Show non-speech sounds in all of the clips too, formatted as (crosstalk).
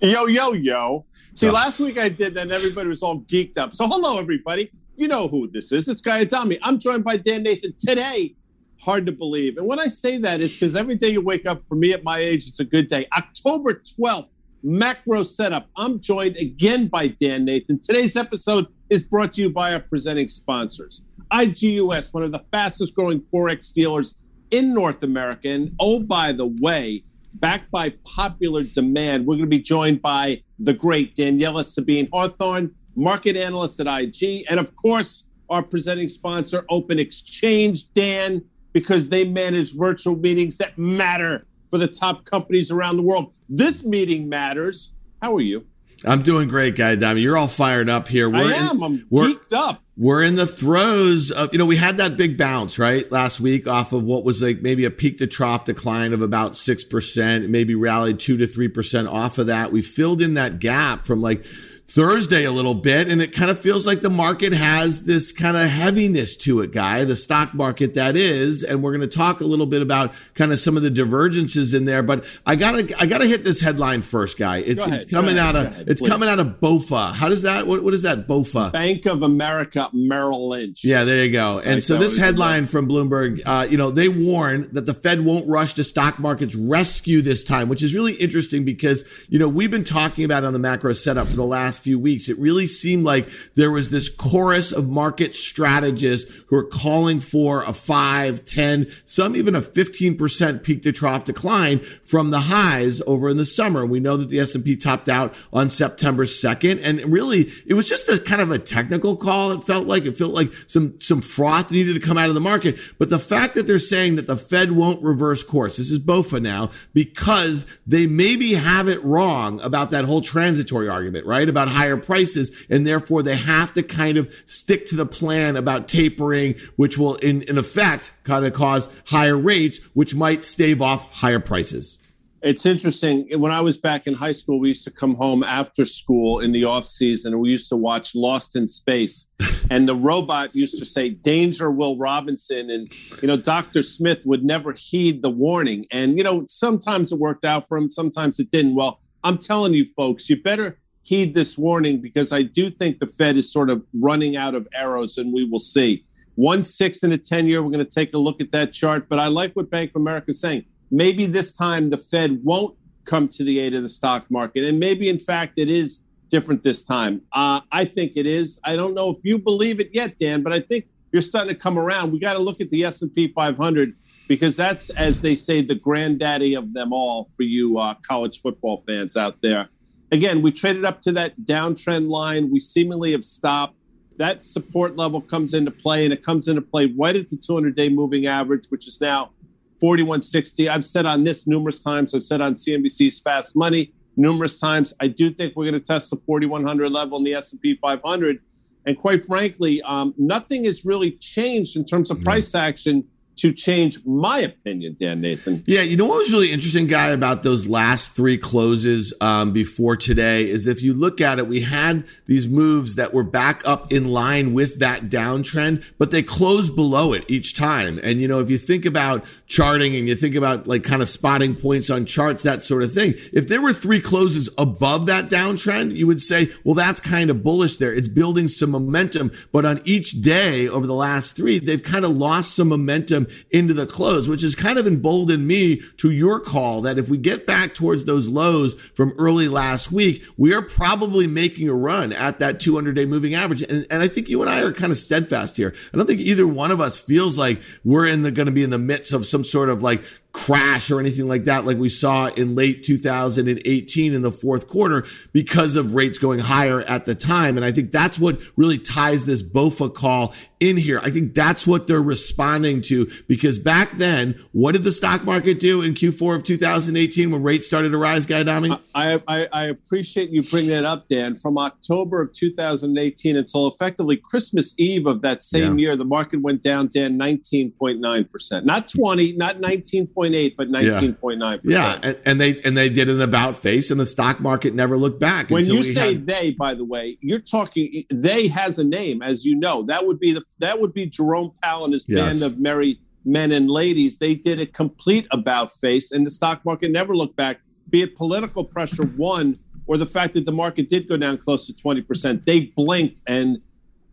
Yo, yo, yo. See, last week I did that and everybody was all geeked up. So, hello, everybody. You know who this is. It's Guy Adami. I'm joined by Dan Nathan today. Hard to believe. And when I say that, it's because every day you wake up, for me at my age, it's a good day. October 12th, macro setup. I'm joined again by Dan Nathan. Today's episode is brought to you by our presenting sponsors. IG US, one of the fastest growing Forex dealers in North America. And oh, by the way, backed by popular demand, we're going to be joined by the great Daniela Sabin Hathorn, market analyst at IG, and of course, our presenting sponsor, Open Exchange. Dan, because they manage virtual meetings that matter for the top companies around the world. This meeting matters. How are you? I'm doing great, guy. Adami. You're all fired up here. We're I am. In, I'm we're, geeked up. We're in the throes of, you know, we had that big bounce, right? Last week off of what was like maybe a peak to trough decline of about 6%, maybe rallied 2 to 3% off of that. We filled in that gap from like Thursday a little bit, and it kind of feels like the market has this kind of heaviness to it, guy, the stock market that is. And we're going to talk a little bit about kind of some of the divergences in there. But I gotta, I gotta hit this headline first, guy. It's, ahead, it's coming ahead, out of, ahead, it's please. coming out of BOFA. How does that, what, what is that, BOFA? Bank of America Merrill Lynch. Yeah, there you go. And so this headline from Bloomberg, uh, you know, they warn that the Fed won't rush to stock markets rescue this time, which is really interesting because, you know, we've been talking about on the macro setup for the last last few weeks. It really seemed like there was this chorus of market strategists who are calling for a 5, 10, some even a 15% peak to trough decline from the highs over in the summer. We know that the S&P topped out on September 2nd. And really, it was just a kind of a technical call. It felt like, it felt like some, some froth needed to come out of the market. But the fact that they're saying that the Fed won't reverse course, this is BOFA now, because they maybe have it wrong about that whole transitory argument, right? About higher prices. And therefore they have to kind of stick to the plan about tapering, which will in, in effect kind of cause higher rates, which might stave off higher prices. It's interesting. When I was back in high school, we used to come home after school in the off season, and we used to watch Lost in Space. (laughs) and the robot used to say, "Danger, Will Robinson," and you know, Doctor Smith would never heed the warning. And you know, sometimes it worked out for him, sometimes it didn't. Well, I'm telling you, folks, you better heed this warning because I do think the Fed is sort of running out of arrows, and we will see. One six and a 10 year, we're going to take a look at that chart. But I like what Bank of America is saying. Maybe this time the Fed won't come to the aid of the stock market. And maybe, in fact, it is different this time. Uh, I think it is. I don't know if you believe it yet, Dan, but I think you're starting to come around. We got to look at the S&P 500 because that's, as they say, the granddaddy of them all for you uh, college football fans out there again, we traded up to that downtrend line. We seemingly have stopped. That support level comes into play, and it comes into play right at the 200 day moving average, which is now 4160. I've said on this numerous times. I've said on CNBC's Fast Money numerous times. I do think we're going to test the 4100 level in the S&P 500. And quite frankly, um, nothing has really changed in terms of price action to change my opinion, Dan Nathan. Yeah, you know what was really interesting, guy, about those last three closes um, before today is if you look at it, we had these moves that were back up in line with that downtrend, but they closed below it each time. And you know, if you think about charting and you think about like kind of spotting points on charts, that sort of thing, if there were three closes above that downtrend, you would say, well, that's kind of bullish there. It's building some momentum, but on each day over the last three, they've kind of lost some momentum into the close, which has kind of emboldened me to your call that if we get back towards those lows from early last week, we are probably making a run at that 200 day moving average. And, and I think you and I are kind of steadfast here. I don't think either one of us feels like we're in the going to be in the midst of some sort of like crash or anything like that, like we saw in late 2018 in the fourth quarter because of rates going higher at the time. And I think that's what really ties this BOFA call in here. I think that's what they're responding to because back then, what did the stock market do in Q4 of 2018 when rates started to rise, Guy Adami? I, I, I appreciate you bringing that up, Dan. From October of 2018 until effectively Christmas Eve of that same yeah. year, the market went down, Dan, 19.9%. Not 20, not 19. 19.8, but 19.9 Yeah, and, and, they and they did an about face, and the stock market never looked back. When you say had... they, by the way, you're talking. They has a name, as you know. That would be the that would be Jerome Powell and his yes. band of merry men and ladies. They did a complete about face, and the stock market never looked back. Be it political pressure, one or the fact that the market did go down close to 20%. They blinked and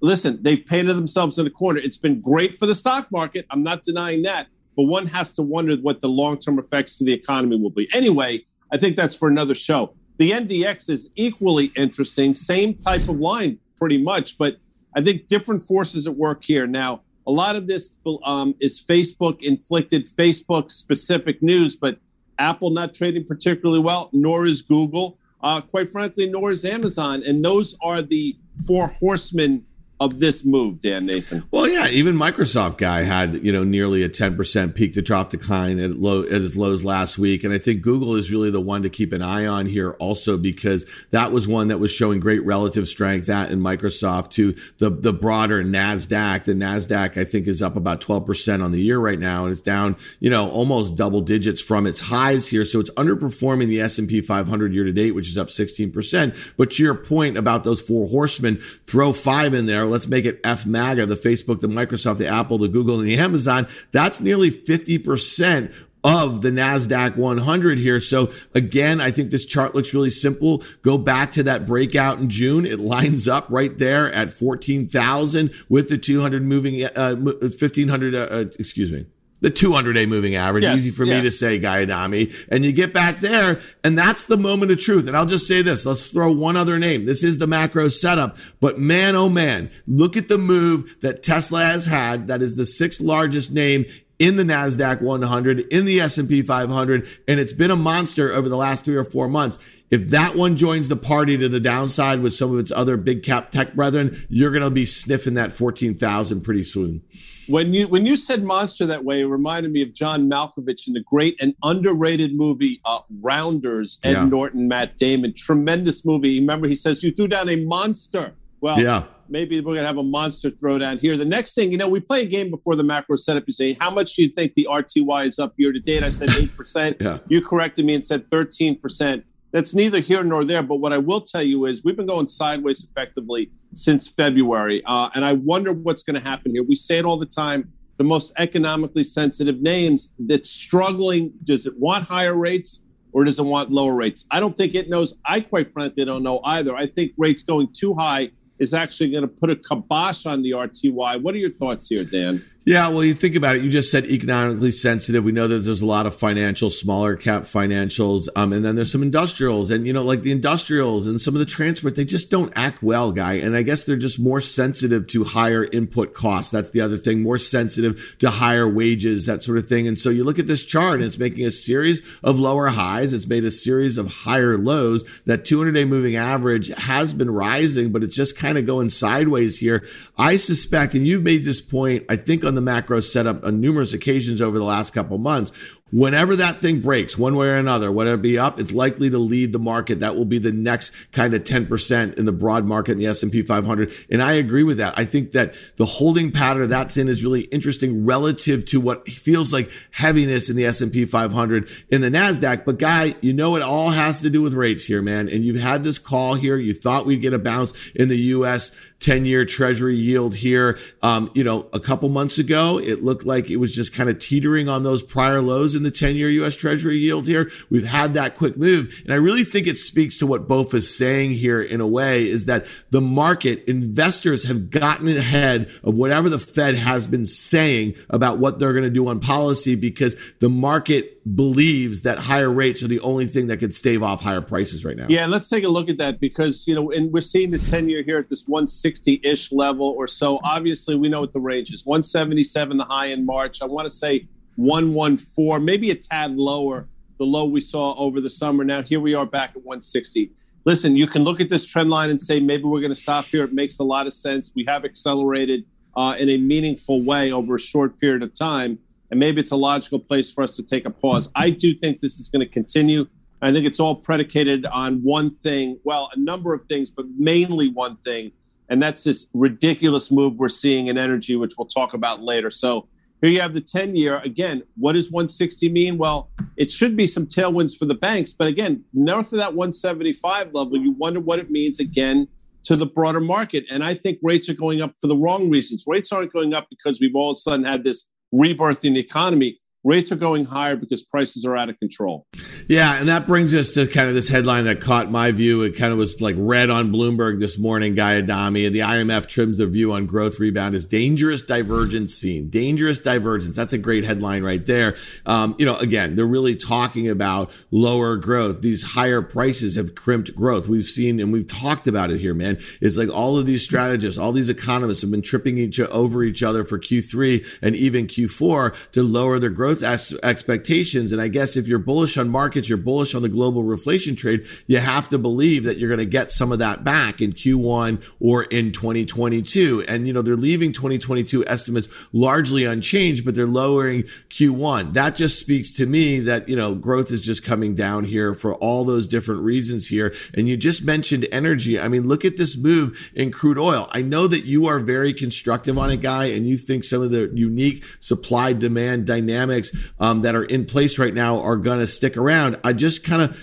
listen, they painted themselves in a corner. It's been great for the stock market. I'm not denying that. But one has to wonder what the long term effects to the economy will be. Anyway, I think that's for another show. The NDX is equally interesting, same type of line pretty much, but I think different forces at work here. Now, a lot of this um, is Facebook inflicted, Facebook specific news, but Apple not trading particularly well, nor is Google. Uh, quite frankly, nor is Amazon. And those are the four horsemen of this move, Dan Nathan? Well, yeah, even Microsoft guy had you know nearly a ten percent peak to trough decline at low at its lows last week, and I think Google is really the one to keep an eye on here also because that was one that was showing great relative strength. That and Microsoft to the the broader Nasdaq. The Nasdaq I think is up about twelve percent on the year right now, and it's down you know almost double digits from its highs here. So it's underperforming the S and P 500 year to date, which is up sixteen percent. But to your point about those four horsemen, throw five in there let's make it F MAGA, the Facebook, the Microsoft, the Apple, the Google, and the Amazon. That's nearly 50% of the NASDAQ 100 here. So again, I think this chart looks really simple. Go back to that breakout in June. It lines up right there at 14,000 with the 200 moving, uh, 1500, uh, uh, excuse me, the 200 day moving average. Yes, Easy for yes. me to say, Guy Adami. And you get back there, and that's the moment of truth. And I'll just say this let's throw one other name. This is the macro setup. But man, oh man, look at the move that Tesla has had. That is the sixth largest name in the Nasdaq 100, in the S&P 500, and it's been a monster over the last 3 or 4 months. If that one joins the party to the downside with some of its other big cap tech brethren, you're going to be sniffing that 14,000 pretty soon. When you when you said monster that way, it reminded me of John Malkovich in the great and underrated movie uh, Rounders. Ed yeah. Norton, Matt Damon, tremendous movie. Remember, he says you threw down a monster. Well, yeah. Maybe we're gonna have a monster throwdown here. The next thing, you know, we play a game before the macro setup. You say, how much do you think the RTY is up year to date? I said (laughs) eight percent. yeah. You corrected me and said thirteen percent that's neither here nor there. But what I will tell you is we've been going sideways effectively since February. Uh, and I wonder what's going to happen here. We say it all the time the most economically sensitive names that's struggling. Does it want higher rates or does it want lower rates? I don't think it knows. I quite frankly don't know either. I think rates going too high is actually going to put a kibosh on the RTY. What are your thoughts here, Dan? Yeah, well, you think about it. You just said economically sensitive. We know that there's a lot of financial, smaller cap financials, um, and then there's some industrials, and you know, like the industrials and some of the transport, they just don't act well, guy. And I guess they're just more sensitive to higher input costs. That's the other thing. More sensitive to higher wages, that sort of thing. And so you look at this chart, and it's making a series of lower highs. It's made a series of higher lows. That 200-day moving average has been rising, but it's just kind of going sideways here. I suspect, and you've made this point, I think on the macro setup on numerous occasions over the last couple months whenever that thing breaks one way or another, whether it be up, it's likely to lead the market. That will be the next kind of 10% in the broad market in the S&P 500. And I agree with that. I think that the holding pattern that's in is really interesting relative to what feels like heaviness in the S&P 500 in the NASDAQ. But guy, you know, it all has to do with rates here, man. And you've had this call here. You thought we'd get a bounce in the U.S. 10 year treasury yield here. Um, you know, a couple months ago, it looked like it was just kind of teetering on those prior lows in the 10 year US treasury yield here. We've had that quick move. And I really think it speaks to what BOFA is saying here in a way is that the market investors have gotten ahead of whatever the Fed has been saying about what they're going to do on policy because the market believes that higher rates are the only thing that could stave off higher prices right now. Yeah, let's take a look at that because, you know, and we're seeing the 10 year here at this 160 ish level or so. Obviously, we know what the range is 177, the high in March. I want to say 114, maybe a tad lower, the low we saw over the summer. Now, here we are back at 160. Listen, you can look at this trend line and say maybe we're going to stop here. It makes a lot of sense. We have accelerated uh, in a meaningful way over a short period of time and maybe it's a logical place for us to take a pause. I do think this is going to continue. I think it's all predicated on one thing, well, a number of things, but mainly one thing, and that's this ridiculous move we're seeing in energy, which we'll talk about later. So here you have the 10 year. Again, what does 160 mean? Well, it should be some tailwinds for the banks, but again, north of that 175 level, you wonder what it means again to the broader market. And I think rates are going up for the wrong reasons. Rates aren't going up because we've all of a sudden had this rebirth in the economy. Rates are going higher because prices are out of control. Yeah, and that brings us to kind of this headline that caught my view. It kind of was like red on Bloomberg this morning, Guy Adami. The IMF trims their view on growth rebound as dangerous divergence seen. Dangerous divergence. That's a great headline right there. Um, you know, again, they're really talking about lower growth. These higher prices have crimped growth. We've seen and we've talked about it here, man. It's like all of these strategists, all these economists have been tripping each over each other for Q3 and even Q4 to lower their growth growth expectations. And I guess if you're bullish on markets, you're bullish on the global reflation trade, you have to believe that you're going to get some of that back in Q1 or in 2022. And, you know, they're leaving 2022 estimates largely unchanged, but they're lowering Q1. That just speaks to me that, you know, growth is just coming down here for all those different reasons here. And you just mentioned energy. I mean, look at this move in crude oil. I know that you are very constructive on it, guy, and you think some of the unique supply demand dynamics um, that are in place right now are going to stick around. I just kind of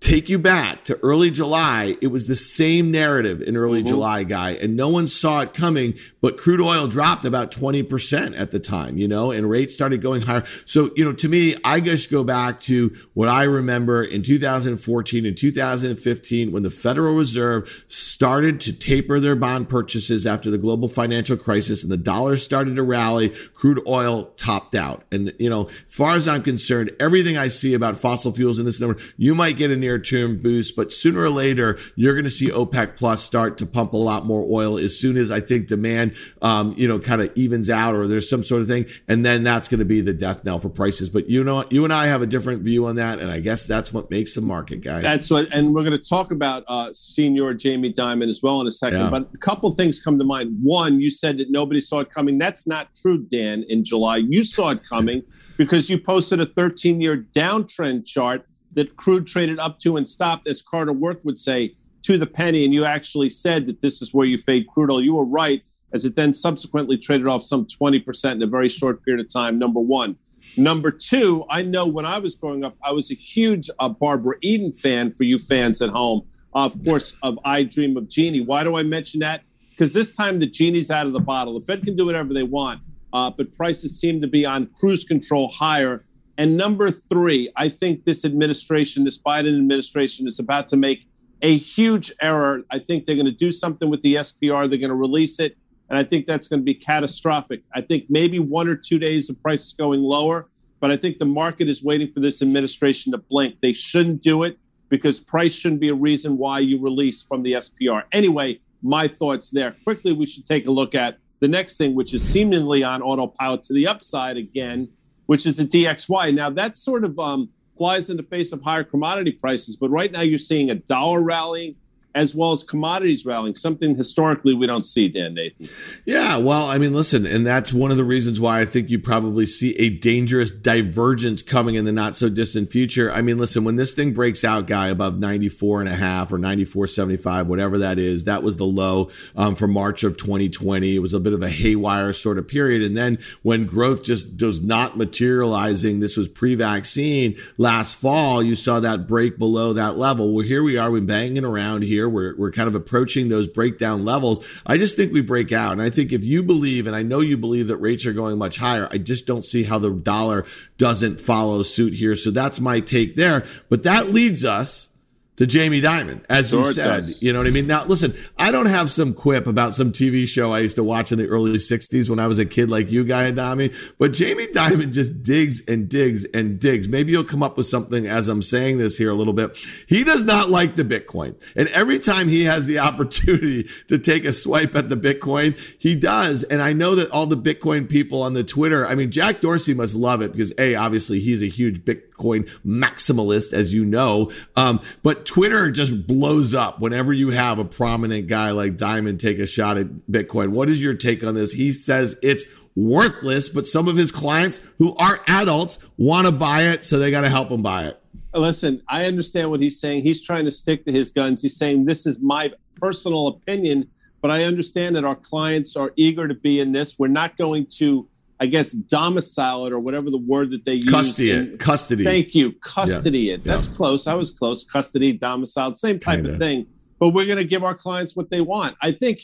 take you back to early July. It was the same narrative in early mm-hmm. July, guy, and no one saw it coming. But crude oil dropped about 20% at the time, you know, and rates started going higher. So, you know, to me, I just go back to what I remember in 2014 and 2015 when the Federal Reserve started to taper their bond purchases after the global financial crisis and the dollar started to rally, crude oil topped out. And, you know, as far as I'm concerned, everything I see about fossil fuels in this number, you might get a near term boost, but sooner or later, you're going to see OPEC plus start to pump a lot more oil as soon as I think demand, um, you know, kind of evens out or there's some sort of thing. And then that's going to be the death knell for prices. But you know, you and I have a different view on that. And I guess that's what makes the market, guy. That's what, and we're going to talk about uh, senior Jamie Dimon as well in a second. Yeah. But a couple things come to mind. One, you said that nobody saw it coming. That's not true, Dan, in July. You saw it coming (laughs) because you posted a 13 year downtrend chart that crude traded up to and stopped, as Carter Worth would say, to the penny. And you actually said that this is where you fade crude oil. You were right, as it then subsequently traded off some 20% in a very short period of time, number one. Number two, I know when I was growing up, I was a huge uh, Barbara Eden fan for you fans at home. Uh, of course, of I Dream of Jeannie. Why do I mention that? Because this time the genie's out of the bottle. The Fed can do whatever they want, uh, but prices seem to be on cruise control higher and number three, I think this administration, this Biden administration, is about to make a huge error. I think they're going to do something with the SPR. They're going to release it. And I think that's going to be catastrophic. I think maybe one or two days the price is going lower, but I think the market is waiting for this administration to blink. They shouldn't do it because price shouldn't be a reason why you release from the SPR. Anyway, my thoughts there. Quickly, we should take a look at the next thing, which is seemingly on autopilot to the upside again, which is a DXY. Now that sort of um, flies in the face of higher commodity prices, but right now you're seeing a dollar rallying as well as commodities rallying, something historically we don't see, Dan Nathan. Yeah, well, I mean, listen, and that's one of the reasons why I think you probably see a dangerous divergence coming in the not so distant future. I mean, listen, when this thing breaks out, guy, above 94 and a half or 94.75, whatever that is, that was the low um, for March of 2020. It was a bit of a haywire sort of period. And then when growth just does not materializing, this was pre vaccine last fall, you saw that break below that level. Well, here we are, we're banging around here year. We're, we're kind of approaching those breakdown levels. I just think we break out. And I think if you believe, and I know you believe that rates are going much higher, I just don't see how the dollar doesn't follow suit here. So that's my take there. But that leads us to Jamie Dimon, as sure you said. You know what I mean? Now, listen, I don't have some quip about some TV show I used to watch in the early 60s when I was a kid like you, Guy Adami, but Jamie Dimon just digs and digs and digs. Maybe you'll come up with something as I'm saying this here a little bit. He does not like the Bitcoin. And every time he has the (laughs) opportunity to take a swipe at the Bitcoin, he does. And I know that all the Bitcoin people on the Twitter, I mean, Jack Dorsey must love it because A, obviously he's a huge Bitcoin maximalist, as you know. Um, but Twitter just blows up whenever you have a prominent guy like Dimon take a shot at Bitcoin. What is your take on this? He says it's worthless, but some of his clients who are adults want to buy it, so they got to help them buy it. Listen, I understand what he's saying. He's trying to stick to his guns. He's saying this is my personal opinion, but I understand that our clients are eager to be in this. We're not going to I guess domicile it or whatever the word that they use. Custody it. Custody. Thank you. Custody yeah. it. That's yeah. close. I was close. Custody, domicile, same type Kinda. of thing. But we're going to give our clients what they want. I think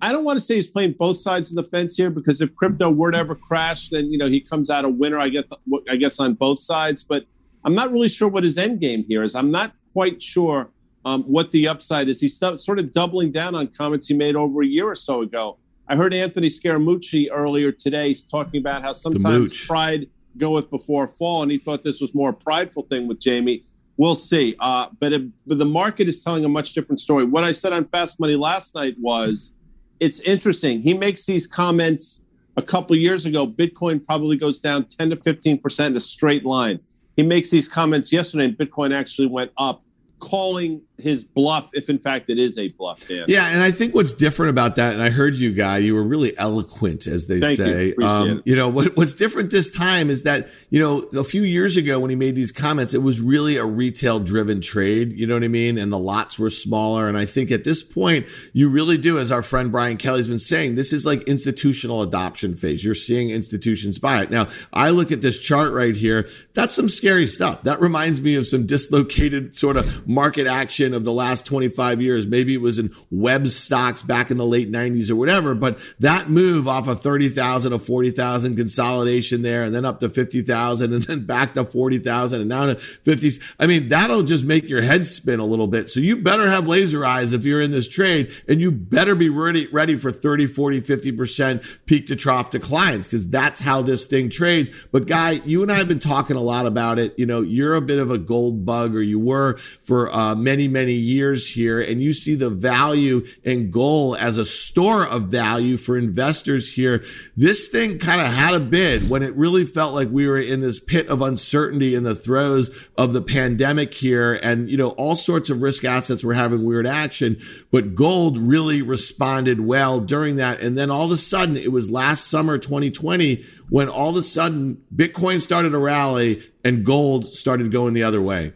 I don't want to say he's playing both sides of the fence here because if crypto were to ever crash, then you know he comes out a winner. I guess I guess on both sides, but I'm not really sure what his end game here is. I'm not quite sure um, what the upside is. He's st- sort of doubling down on comments he made over a year or so ago. I heard Anthony Scaramucci earlier today talking about how sometimes pride goeth before fall, and he thought this was more a prideful thing with Jamie. We'll see. Uh, but, it, but the market is telling a much different story. What I said on Fast Money last night was it's interesting. He makes these comments a couple years ago. Bitcoin probably goes down 10 to 15% in a straight line. He makes these comments yesterday, and Bitcoin actually went up calling his bluff if in fact it is a bluff Dan. yeah and i think what's different about that and i heard you guy you were really eloquent as they Thank say. You, um, you know what, what's different this time is that you know a few years ago when he made these comments it was really a retail driven trade you know what i mean? And the lots were smaller and i think at this point you really do as our friend brian kelly's been saying this is like institutional adoption phase. You're seeing institutions buy it. Now i look at this chart right here. That's some scary stuff. That reminds me of some dislocated sort of market action of the last 25 years. Maybe it was in web stocks back in the late 90s or whatever, but that move off of 30,000 to 40,000 consolidation there and then up to 50,000 and then back to 40,000 and now to 50s. I mean, that'll just make your head spin a little bit. So you better have laser eyes if you're in this trade and you better be ready, ready for 30, 40, 50% peak to trough declines because that's how this thing trades. But guy, you and I have been talking a lot about it. You know, you're a bit of a gold bug or you were for uh, many, many years here, and you see the value and gold as a store of value for investors here. This thing kind of had a bid when it really felt like we were in this pit of uncertainty in the throes of the pandemic here, and you know all sorts of risk assets were having weird action, but gold really responded well during that, and then all of a sudden it was last summer 2020 when all of a sudden Bitcoin started a rally and gold started going the other way.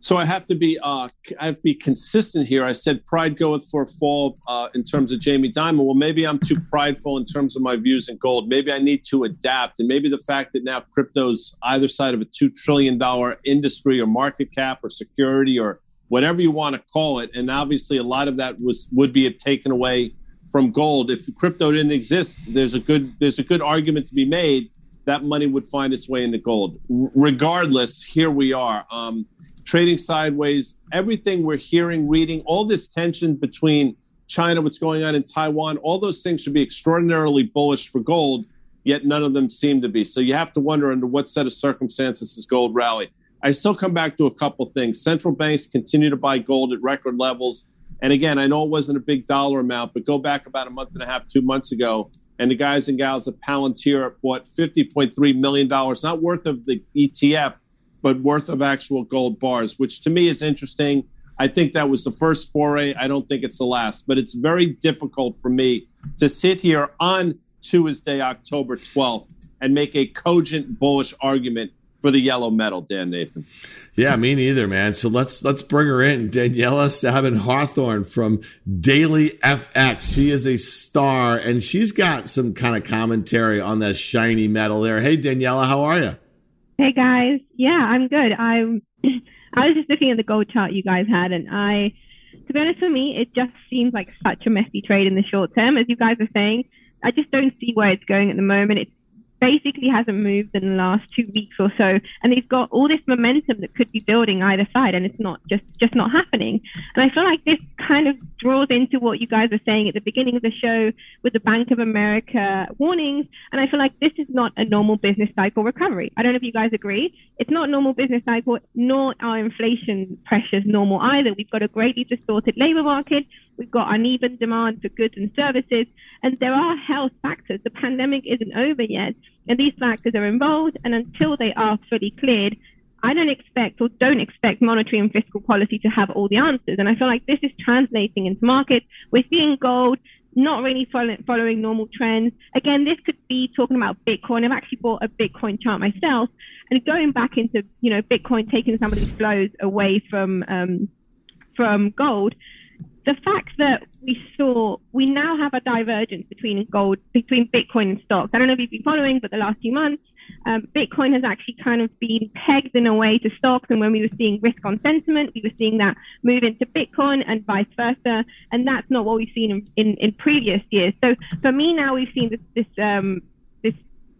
So I have to be uh, I have to be consistent here. I said pride goeth for a fall uh, in terms of Jamie Dimon. Well, maybe I'm too prideful in terms of my views in gold. Maybe I need to adapt, and maybe the fact that now crypto's either side of a two trillion dollar industry or market cap or security or whatever you want to call it, and obviously a lot of that was would be taken away from gold. If crypto didn't exist, there's a good there's a good argument to be made that money would find its way into gold. R- regardless, here we are. Um, trading sideways, everything we're hearing, reading, all this tension between China, what's going on in Taiwan, all those things should be extraordinarily bullish for gold, yet none of them seem to be. So you have to wonder under what set of circumstances is gold rally. I still come back to a couple things. Central banks continue to buy gold at record levels. And again, I know it wasn't a big dollar amount, but go back about a month and a half, two months ago, and the guys and gals at Palantir bought $50.3 million, not worth of the ETF, but worth of actual gold bars, which to me is interesting. I think that was the first foray. I don't think it's the last, but it's very difficult for me to sit here on Tuesday, October 12th, and make a cogent bullish argument for the yellow metal, Dan Nathan. Yeah, me neither, man. So let's let's bring her in, Daniela Sabin Hathorn from Daily FX. She is a star, and she's got some kind of commentary on that shiny metal there. Hey, Daniela, how are you? Hey guys, yeah, I'm good. I'm. (clears throat) I was just looking at the gold chart you guys had, and I, to be honest with me, it just seems like such a messy trade in the short term, as you guys are saying. I just don't see where it's going at the moment. It's basically hasn't moved in the last two weeks or so, and they've got all this momentum that could be building either side, and it's not just just not happening. And I feel like this kind of draws into what you guys were saying at the beginning of the show with the Bank of America warnings, and I feel like this is not a normal business cycle recovery. I don't know if you guys agree. It's not normal business cycle, nor are inflation pressures normal either. We've got a greatly distorted labor market. We've got uneven demand for goods and services, and there are health factors. The pandemic isn't over yet, and these factors are involved. And until they are fully cleared, I don't expect or don't expect monetary and fiscal policy to have all the answers. And I feel like this is translating into markets. We're seeing gold not really follow, following normal trends. Again, this could be talking about Bitcoin. I've actually bought a Bitcoin chart myself, and going back into you know Bitcoin taking some of these flows away from um, from gold the fact that we saw we now have a divergence between gold between Bitcoin and stocks. I don't know if you've been following, but the last few months Um, Bitcoin has actually kind of been pegged in a way to stocks. And when we were seeing risk on sentiment, we were seeing that move into Bitcoin and vice versa. And that's not what we've seen in, in, in previous years. So for me now, we've seen this, this, um,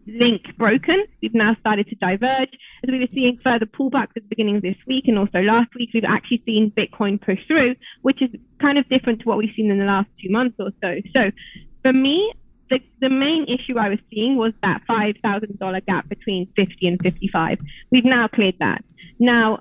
link broken. We've now started to diverge. As we were seeing further pullbacks at the beginning of this week and also last week, we've actually seen Bitcoin push through, which is kind of different to what we've seen in the last two months or so. So for me, the, the main issue I was seeing was that $5,000 gap between 50 and 55. We've now cleared that. Now,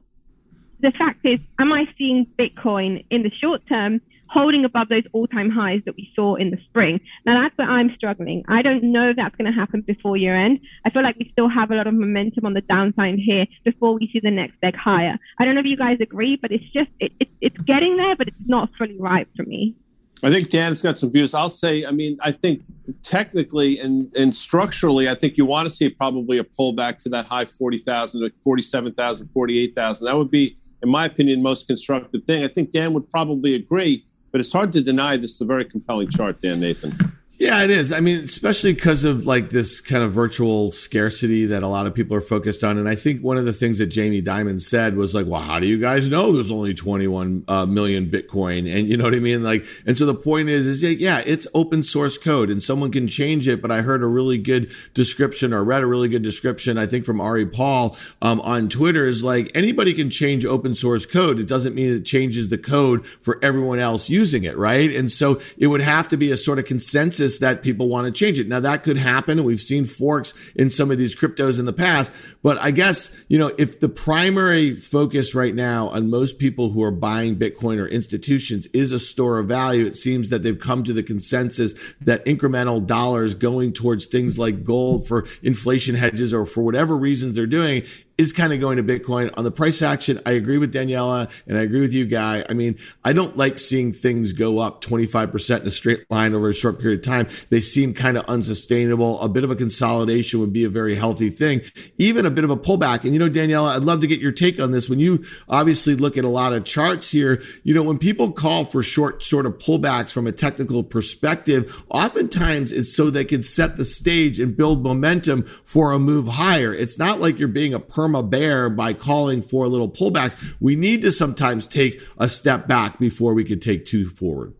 the fact is, am I seeing Bitcoin in the short term holding above those all-time highs that we saw in the spring? Now that's where I'm struggling. I don't know if that's going to happen before year end. I feel like we still have a lot of momentum on the downside here before we see the next leg higher. I don't know if you guys agree, but it's just it, it, it's getting there, but it's not fully right for me. I think Dan's got some views. I'll say, I mean, I think technically and, and structurally, I think you want to see probably a pullback to that high 40,000, 47,000, 48,000. That would be, in my opinion, most constructive thing. I think Dan would probably agree, but it's hard to deny this is a very compelling chart, Dan Nathan. Yeah, it is. I mean, especially because of like this kind of virtual scarcity that a lot of people are focused on. And I think one of the things that Jamie Dimon said was like, well, how do you guys know there's only 21 uh, million Bitcoin? And you (laughs) know what I mean? Like, and so the point is, is yeah, it's open source code and someone can change it. But I heard a really good description or read a really good description, I think from Ari Paul um, on Twitter is like anybody can change open source code. It doesn't mean it changes the code for everyone else using it. Right. And so it would have to be a sort of consensus that people want to change it. Now that could happen. We've seen forks in some of these cryptos in the past, but I guess, you know, if the primary focus right now on most people who are buying Bitcoin or institutions is a store of value, it seems that they've come to the consensus that incremental dollars going towards things like gold for inflation hedges or for whatever reasons they're doing is kind of going to Bitcoin. On the price action, I agree with Daniela and I agree with you, Guy. I mean, I don't like seeing things go up 25% in a straight line over a short period of time. They seem kind of unsustainable. A bit of a consolidation would be a very healthy thing, even a bit of a pullback. And, you know, Daniela, I'd love to get your take on this. When you obviously look at a lot of charts here, you know, when people call for short sort of pullbacks from a technical perspective, oftentimes it's so they can set the stage and build momentum for a move higher. It's not like you're being a permanent perma bear by calling for little pullbacks. We need to sometimes take a step back before we can take two forward.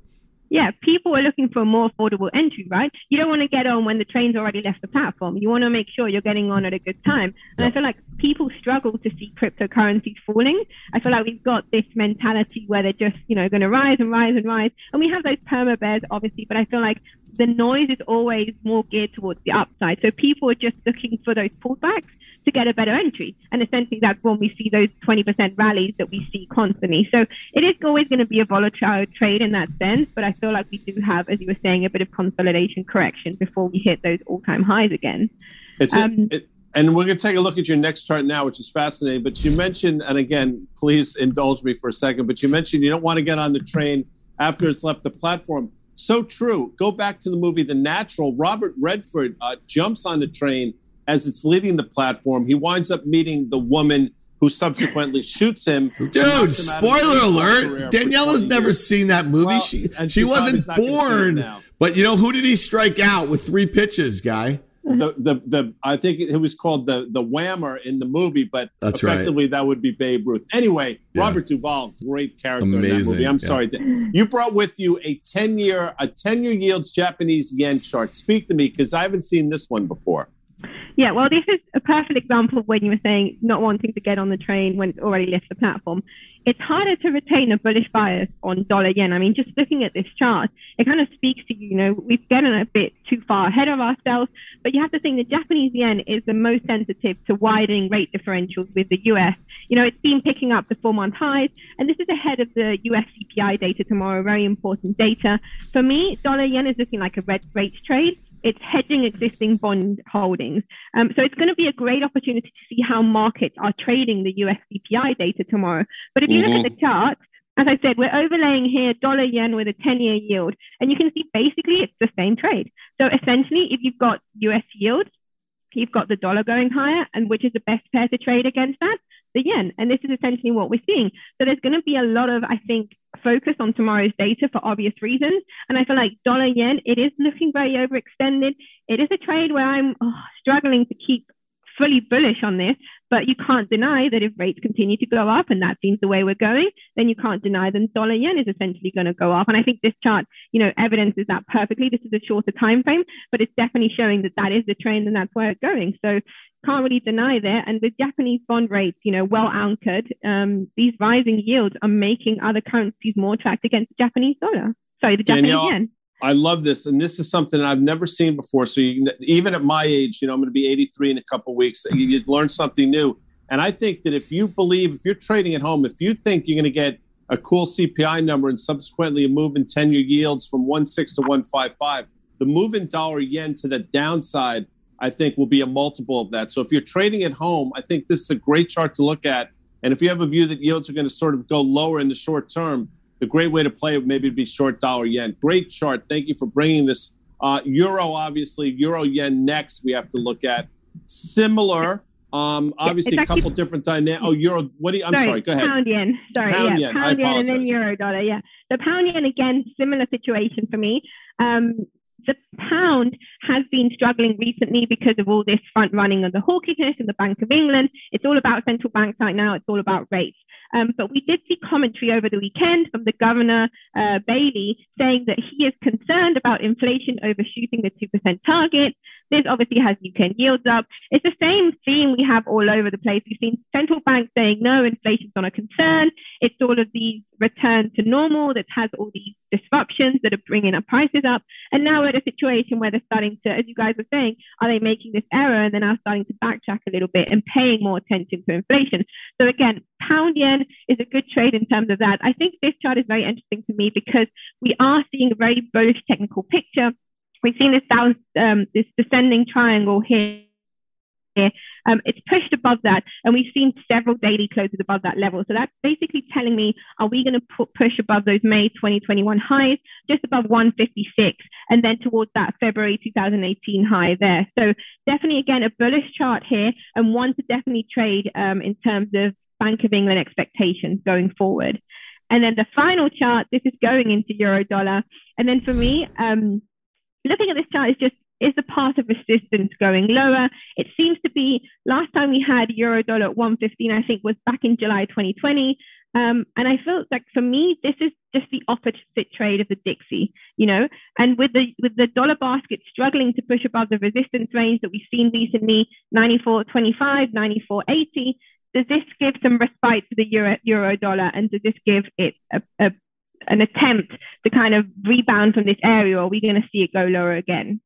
Yeah, people are looking for a more affordable entry, right? You don't want to get on when the train's already left the platform. You want to make sure you're getting on at a good time. And yep. I feel like people struggle to see cryptocurrencies falling. I feel like we've got this mentality where they're just, you know, going to rise and rise and rise. And we have those perma bears, obviously, but I feel like the noise is always more geared towards the upside. So people are just looking for those pullbacks to get a better entry. And essentially, that's when we see those 20% rallies that we see constantly. So it is always going to be a volatile trade in that sense. But I feel like we do have, as you were saying, a bit of consolidation correction before we hit those all time highs again. It's um, it, and we're going to take a look at your next chart now, which is fascinating. But you mentioned, and again, please indulge me for a second, but you mentioned you don't want to get on the train after it's left the platform. So true. Go back to the movie The Natural. Robert Redford uh, jumps on the train as it's leaving the platform. He winds up meeting the woman who subsequently shoots him. Dude, spoiler alert. Daniela's never years. seen that movie. Well, she she wasn't born. But you know who did he strike out with three pitches, guy? The, the the I think it was called the the whammer in the movie, but That's effectively right. that would be Babe Ruth. Anyway, yeah. Robert Duvall, great character Amazing. in that movie. I'm yeah. sorry, you brought with you a ten year a ten year yields Japanese yen chart. Speak to me because I haven't seen this one before. Yeah, well, this is a perfect example of when you were saying not wanting to get on the train when it's already left the platform. It's harder to retain a bullish bias on dollar yen. I mean, just looking at this chart, it kind of speaks to you, know, we've gotten a bit too far ahead of ourselves, but you have to think the Japanese yen is the most sensitive to widening rate differentials with the US. You know, it's been picking up the four month highs, and this is ahead of the US CPI data tomorrow, very important data. For me, dollar yen is looking like a red rates trade it's hedging existing bond holdings. Um, so it's going to be a great opportunity to see how markets are trading the US CPI data tomorrow. But if you mm-hmm. look at mm-hmm. the chart, as I said, we're overlaying here dollar yen with a 10 year yield. And you can see basically it's the same trade. So essentially, if you've got US yields, you've got the dollar going higher, and which is the best pair to trade against that? The yen. And this is essentially what we're seeing. So there's going to be a lot of, I think, focus on tomorrow's data for obvious reasons. And I feel like dollar yen, it is looking very overextended. It is a trade where I'm oh, struggling to keep fully bullish on this, but you can't deny that if rates continue to go up and that seems the way we're going, then you can't deny that dollar yen is essentially going to go up. And I think this chart, you know, evidences that perfectly. This is a shorter time frame, but it's definitely showing that that is the trend and that's where it's going. So can't really deny that. And with Japanese bond rates, you know, well anchored, um, these rising yields are making other currencies more attractive against the Japanese dollar. Sorry, the Japanese Danielle, yen. I love this, and this is something I've never seen before. So you, even at my age, you know, I'm going to be 83 in a couple weeks. You, you learn something new, and I think that if you believe, if you're trading at home, if you think you're going to get a cool CPI number and subsequently a move in 10-year yields from 1.6 to 1.55, the move in dollar yen to the downside, I think, will be a multiple of that. So if you're trading at home, I think this is a great chart to look at. And if you have a view that yields are going to sort of go lower in the short term, the great way to play it maybe be short dollar yen. Great chart. Thank you for bringing this. Uh, Euro, obviously, Euro yen next. We have to look at similar. Um, obviously, a couple different dynamics. Oh, euro. What do you? I'm sorry. sorry go ahead. Pound yen. Sorry. Pound yeah. Yen. Pound yen and then euro dollar. Yeah. The pound yen again. Similar situation for me. Um, the pound has been struggling recently because of all this front running of the hawkishness in the Bank of England. It's all about central banks right now. It's all about rates. Um, but we did see commentary over the weekend from the governor, uh, Bailey, saying that he is concerned about inflation overshooting the 2% target. This obviously has UK yields up. It's the same theme we have all over the place. We've seen central banks saying no, inflation's not a concern. It's all of these return to normal that has all these disruptions that are bringing our prices up. And now we're at a situation where they're starting to, as you guys were saying, are they making this error and they're now starting to backtrack a little bit and paying more attention to inflation? So again, pound yen is a good trade in terms of that. I think this chart is very interesting to me because we are seeing a very bullish technical picture. We've seen this down, um, this descending triangle here um, it's pushed above that, and we've seen several daily closes above that level. So that's basically telling me, are we going to push above those May 2021 highs, just above 156, and then towards that February 2018 high there? So definitely, again, a bullish chart here, and one to definitely trade um, in terms of Bank of England expectations going forward. And then the final chart, this is going into euro dollar. And then for me, um, looking at this chart is just is the path of resistance going lower? It seems to be last time we had euro dollar at 115, I think was back in July 2020. Um, and I feel like for me, this is just the opposite trade of the Dixie, you know. And with the with the dollar basket struggling to push above the resistance range that we've seen recently, 94.25, 94.80, does this give some respite to the euro euro dollar, and does this give it a, a an attempt to kind of rebound from this area, or are we going to see it go lower again?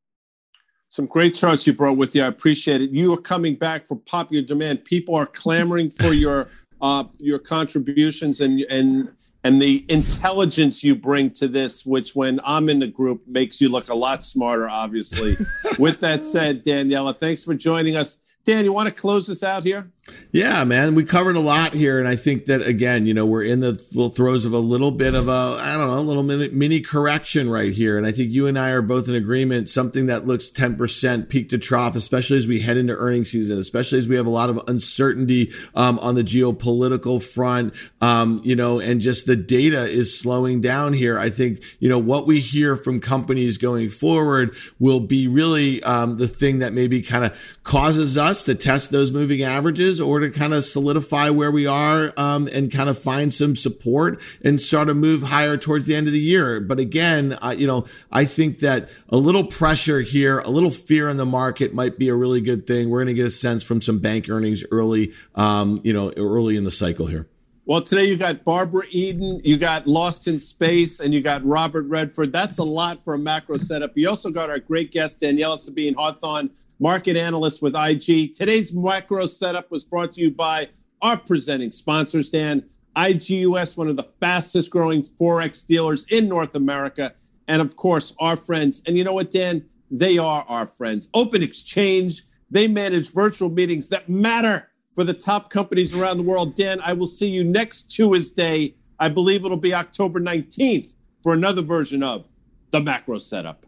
Some great charts you brought with you. I appreciate it. You are coming back for popular demand. People are clamoring for your uh, your contributions and and and the intelligence you bring to this, which when I'm in the group makes you look a lot smarter. Obviously. (laughs) with that said, Daniela, thanks for joining us. Dan, you want to close this out here? Yeah, man, we covered a lot here, and I think that again, you know, we're in the throes of a little bit of a, I don't know, a little mini, mini correction right here, and I think you and I are both in agreement. Something that looks ten percent peak to trough, especially as we head into earnings season, especially as we have a lot of uncertainty um, on the geopolitical front, um, you know, and just the data is slowing down here. I think you know what we hear from companies going forward will be really um, the thing that maybe kind of causes us to test those moving averages or to kind of solidify where we are um, and kind of find some support and start to move higher towards the end of the year. But again, you know, I think that a little pressure here, a little fear in the market might be a really good thing. We're going to get a sense from some bank earnings early, um, you know, early in the cycle here. Well, today you got Barbara Eden, you got Lost in Space, and you got Robert Redford. That's a lot for a macro setup. You also got our great guest, Daniela Sabin Hathorn market analyst with IG. Today's macro setup was brought to you by our presenting sponsors, Dan. IG US, one of the fastest growing Forex dealers in North America. And of course, our friends. And you know what, Dan? They are our friends. Open Exchange, they manage virtual meetings that matter for the top companies around the world. Dan, I will see you next Tuesday. I believe it'll be October 19th for another version of the macro setup.